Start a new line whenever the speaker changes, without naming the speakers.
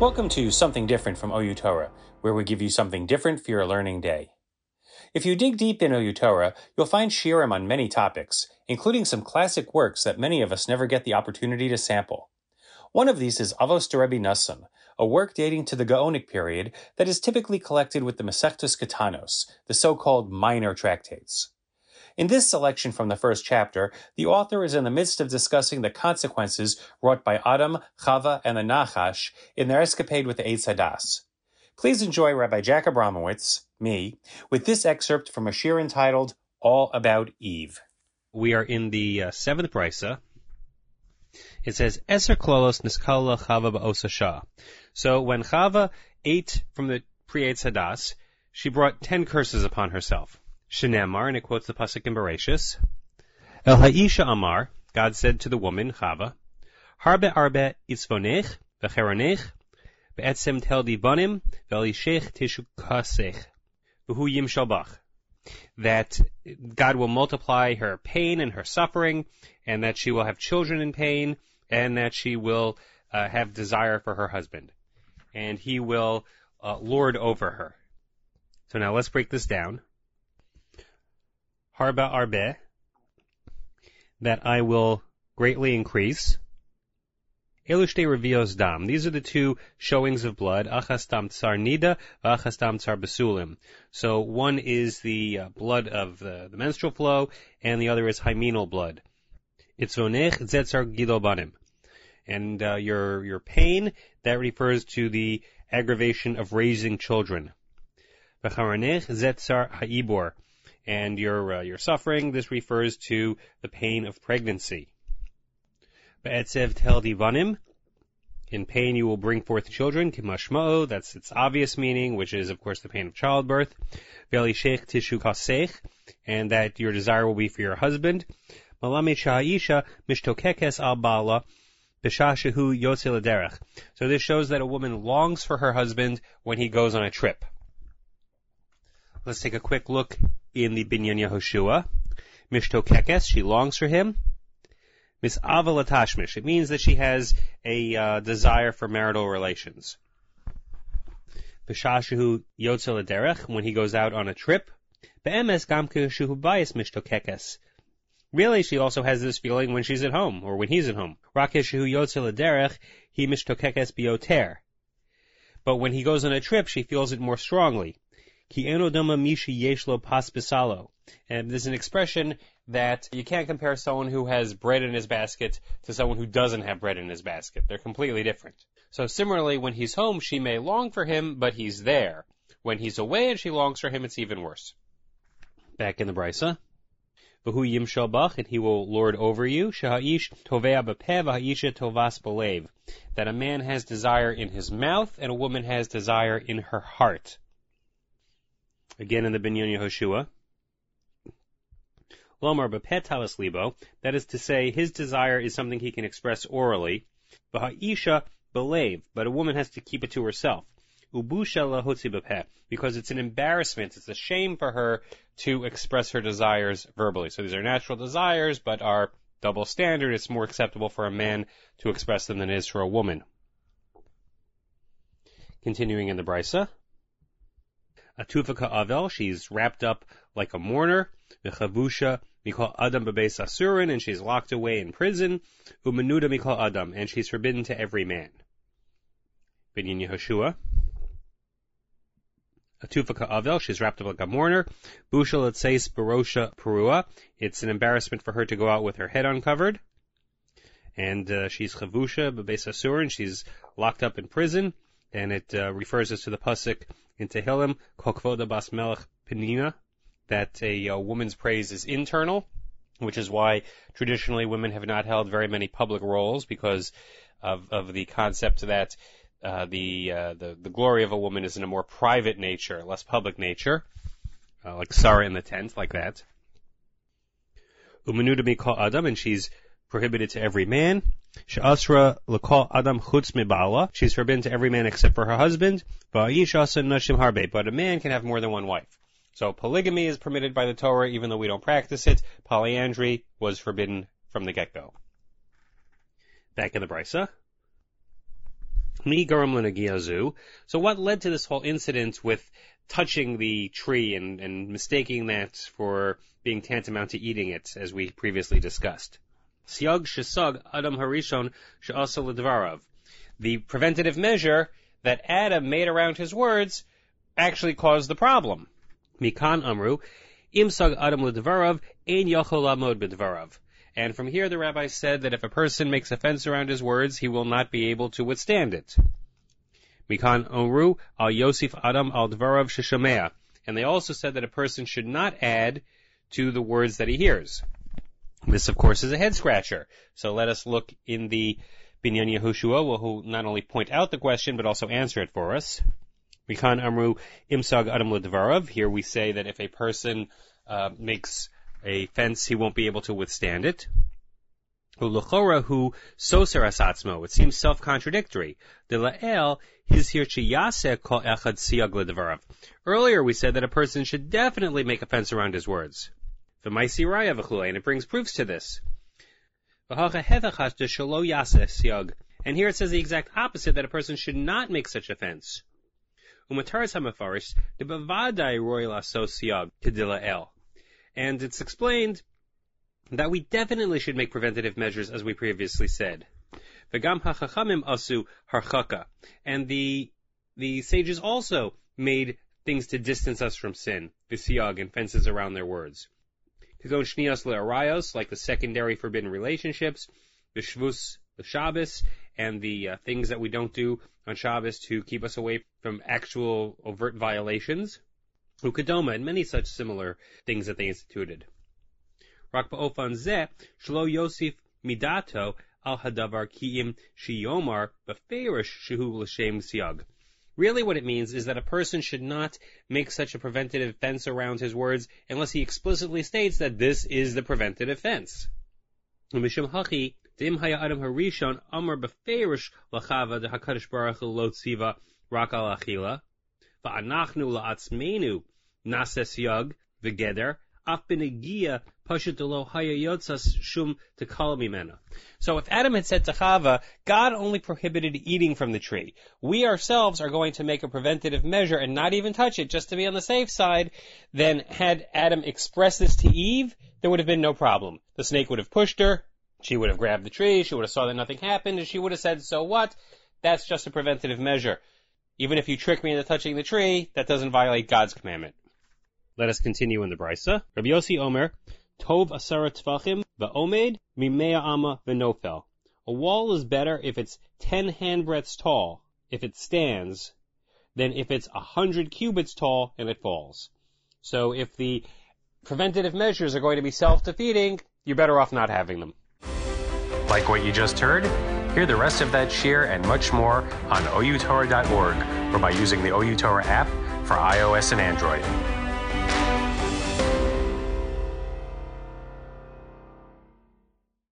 Welcome to Something Different from OU Torah, where we give you something different for your learning day. If you dig deep in OU Torah, you'll find shiurim on many topics, including some classic works that many of us never get the opportunity to sample. One of these is Avos de Rebbe a work dating to the Gaonic period that is typically collected with the Masechtus Ketanos, the so-called minor tractates. In this selection from the first chapter, the author is in the midst of discussing the consequences wrought by Adam, Chava, and the Nachash in their escapade with the Eitz Hadas. Please enjoy Rabbi Jack Abramowitz, me, with this excerpt from a shiur entitled All About Eve.
We are in the uh, seventh brisa. It says, Eser klolos niskala Chava ba'osasha. So when Chava ate from the pre-Eitz Hadas, she brought ten curses upon herself. Shenemar, and it quotes the pasuk in Bereshis. El Haisha Amar, God said to the woman Chava, Harbe arbe itzvonech v'cheronech be'etzem tel divanim ve'lishech tishukasech v'hu yim shalbach. That God will multiply her pain and her suffering, and that she will have children in pain, and that she will uh, have desire for her husband, and he will uh, lord over her. So now let's break this down harba arbe, that I will greatly increase. Elushte revios dam. These are the two showings of blood. Achastam tsar nida, achastam tsar basulim. So one is the uh, blood of the, the, menstrual flow, and the other is hymenal blood. Itzonech zetzar gilobanim. And uh, your your pain that refers to the aggravation of raising children. V'charanech zetzar ha'ibor and you're, uh, you're suffering, this refers to the pain of pregnancy. Be'etzev tel divanim, in pain you will bring forth children, kimashma'o, that's its obvious meaning, which is of course the pain of childbirth. Velishech tishu kasech, and that your desire will be for your husband. Malame sha'isha mishtokekes al bala, b'shashahu yotze So this shows that a woman longs for her husband when he goes on a trip. Let's take a quick look in the Binyan Yehoshua. Mishtokekes, she longs for him. Miss Avalatashmish, it means that she has a uh, desire for marital relations. B'shashu yotzel derech, when he goes out on a trip. Be'emes gamke shuhu bayis mishtokekes. Really, she also has this feeling when she's at home, or when he's at home. Rakesh shuhu yotzel derech, he mishtokekes bioter. But when he goes on a trip, she feels it more strongly. Ki enodama mishi yeshlo paspisalo. And there's an expression that you can't compare someone who has bread in his basket to someone who doesn't have bread in his basket. They're completely different. So similarly, when he's home, she may long for him, but he's there. When he's away and she longs for him, it's even worse. Back in the brisa. V'hu yimshal bach, and he will lord over you. Shaha'ish tovea b'peh v'ha'isha tovas b'lev. That a man has desire in his mouth, and a woman has desire in her heart again in the Binyan Yehoshua. Lomar b'pet libo, that is to say, his desire is something he can express orally. V'ha'isha belev, but a woman has to keep it to herself. Ubusha lahotzi b'peh, because it's an embarrassment, it's a shame for her to express her desires verbally. So these are natural desires, but are double standard. It's more acceptable for a man to express them than it is for a woman. Continuing in the Brisa. Atufaka Avel, she's wrapped up like a mourner. Mechavusha Mikol Adam Bebeis Asurin, and she's locked away in prison. Umanuda Mikol Adam, and she's forbidden to every man. Binyan Yehoshua. Atufaka Avel, she's wrapped up like a mourner. Busha Letseis Barosha Perua, it's an embarrassment for her to go out with her head uncovered. And uh, she's Chavusha Bebeis Asurin, she's locked up in prison and it uh, refers us to the pasuk in Tehillim, Kokvoda Bas Melech Penina, that a, a woman's praise is internal, which is why traditionally women have not held very many public roles because of, of the concept that uh, the, uh, the the glory of a woman is in a more private nature, less public nature, uh, like Sarah in the tent, like that. Umanuda Mikal Adam, and she's prohibited to every man. She'asra l'kol adam chutz mibala. She's forbidden to every man except for her husband. Nashim harbe. But a man can have more than one wife. So polygamy is permitted by the Torah, even though we don't practice it. Polyandry was forbidden from the get-go. Back in the Brisa. So what led to this whole incident with touching the tree and, and mistaking that for being tantamount to eating it, as we previously discussed? Siag shesag Adam Harishon. The preventative measure that Adam made around his words actually caused the problem. Mikan amru, imsag Adam ein. And from here the rabbi said that if a person makes a fence around his words, he will not be able to withstand it. Mikan al Yosef Adam. And they also said that a person should not add to the words that he hears. This, of course, is a head scratcher. So let us look in the Binyan Yehoshua, who not only point out the question, but also answer it for us. Mikan Amru Imsag Adam. Here we say that if a person uh, makes a fence, he won't be able to withstand it. Ulachora who soser. It seems self-contradictory. La'el his here echad Earlier we said that a person should definitely make a fence around his words. And it brings proofs to this. And here it says the exact opposite, that a person should not make such siyag el. And it's explained that we definitely should make preventative measures, as we previously said. And the, the sages also made things to distance us from sin, visiyag, and fences around their words. His own Shnias Le'arayos, like the secondary forbidden relationships, the Shvus, the Shabbos, and the uh, things that we don't do on Shabbos to keep us away from actual overt violations, Ukadoma, and many such similar things that they instituted. Rakba Ofan Zeh, Shlo Yosif Midato, Al Hadavar Kiim Shiyomar, Beferish Shehu L'Shem siyag. Really what it means is that a person should not make such a preventative fence around his words unless he explicitly states that this is the preventative fence. ומשום הכי, דאם היה אדם הראשון אמר בפירוש לחווה דהקדוש ברוך הוא לא ציווה רק על אכילה, ואנחנו לעצמנו נעשה סייג וגדר so if Adam had said to Chava, God only prohibited eating from the tree. We ourselves are going to make a preventative measure and not even touch it just to be on the safe side. Then had Adam expressed this to Eve, there would have been no problem. The snake would have pushed her. She would have grabbed the tree. She would have saw that nothing happened and she would have said, so what? That's just a preventative measure. Even if you trick me into touching the tree, that doesn't violate God's commandment. Let us continue in the Brisa. Rabbi Yossi Omer, Tov Asara Tvachim Va'omed Mimea Ama V'nofel. A wall is better if it's ten handbreadths tall, if it stands, than if it's a hundred cubits tall and it falls. So if the preventative measures are going to be self-defeating, you're better off not having them.
Like what you just heard? Hear the rest of that share and much more on outorah.org or by using the OU Torah app for iOS and Android.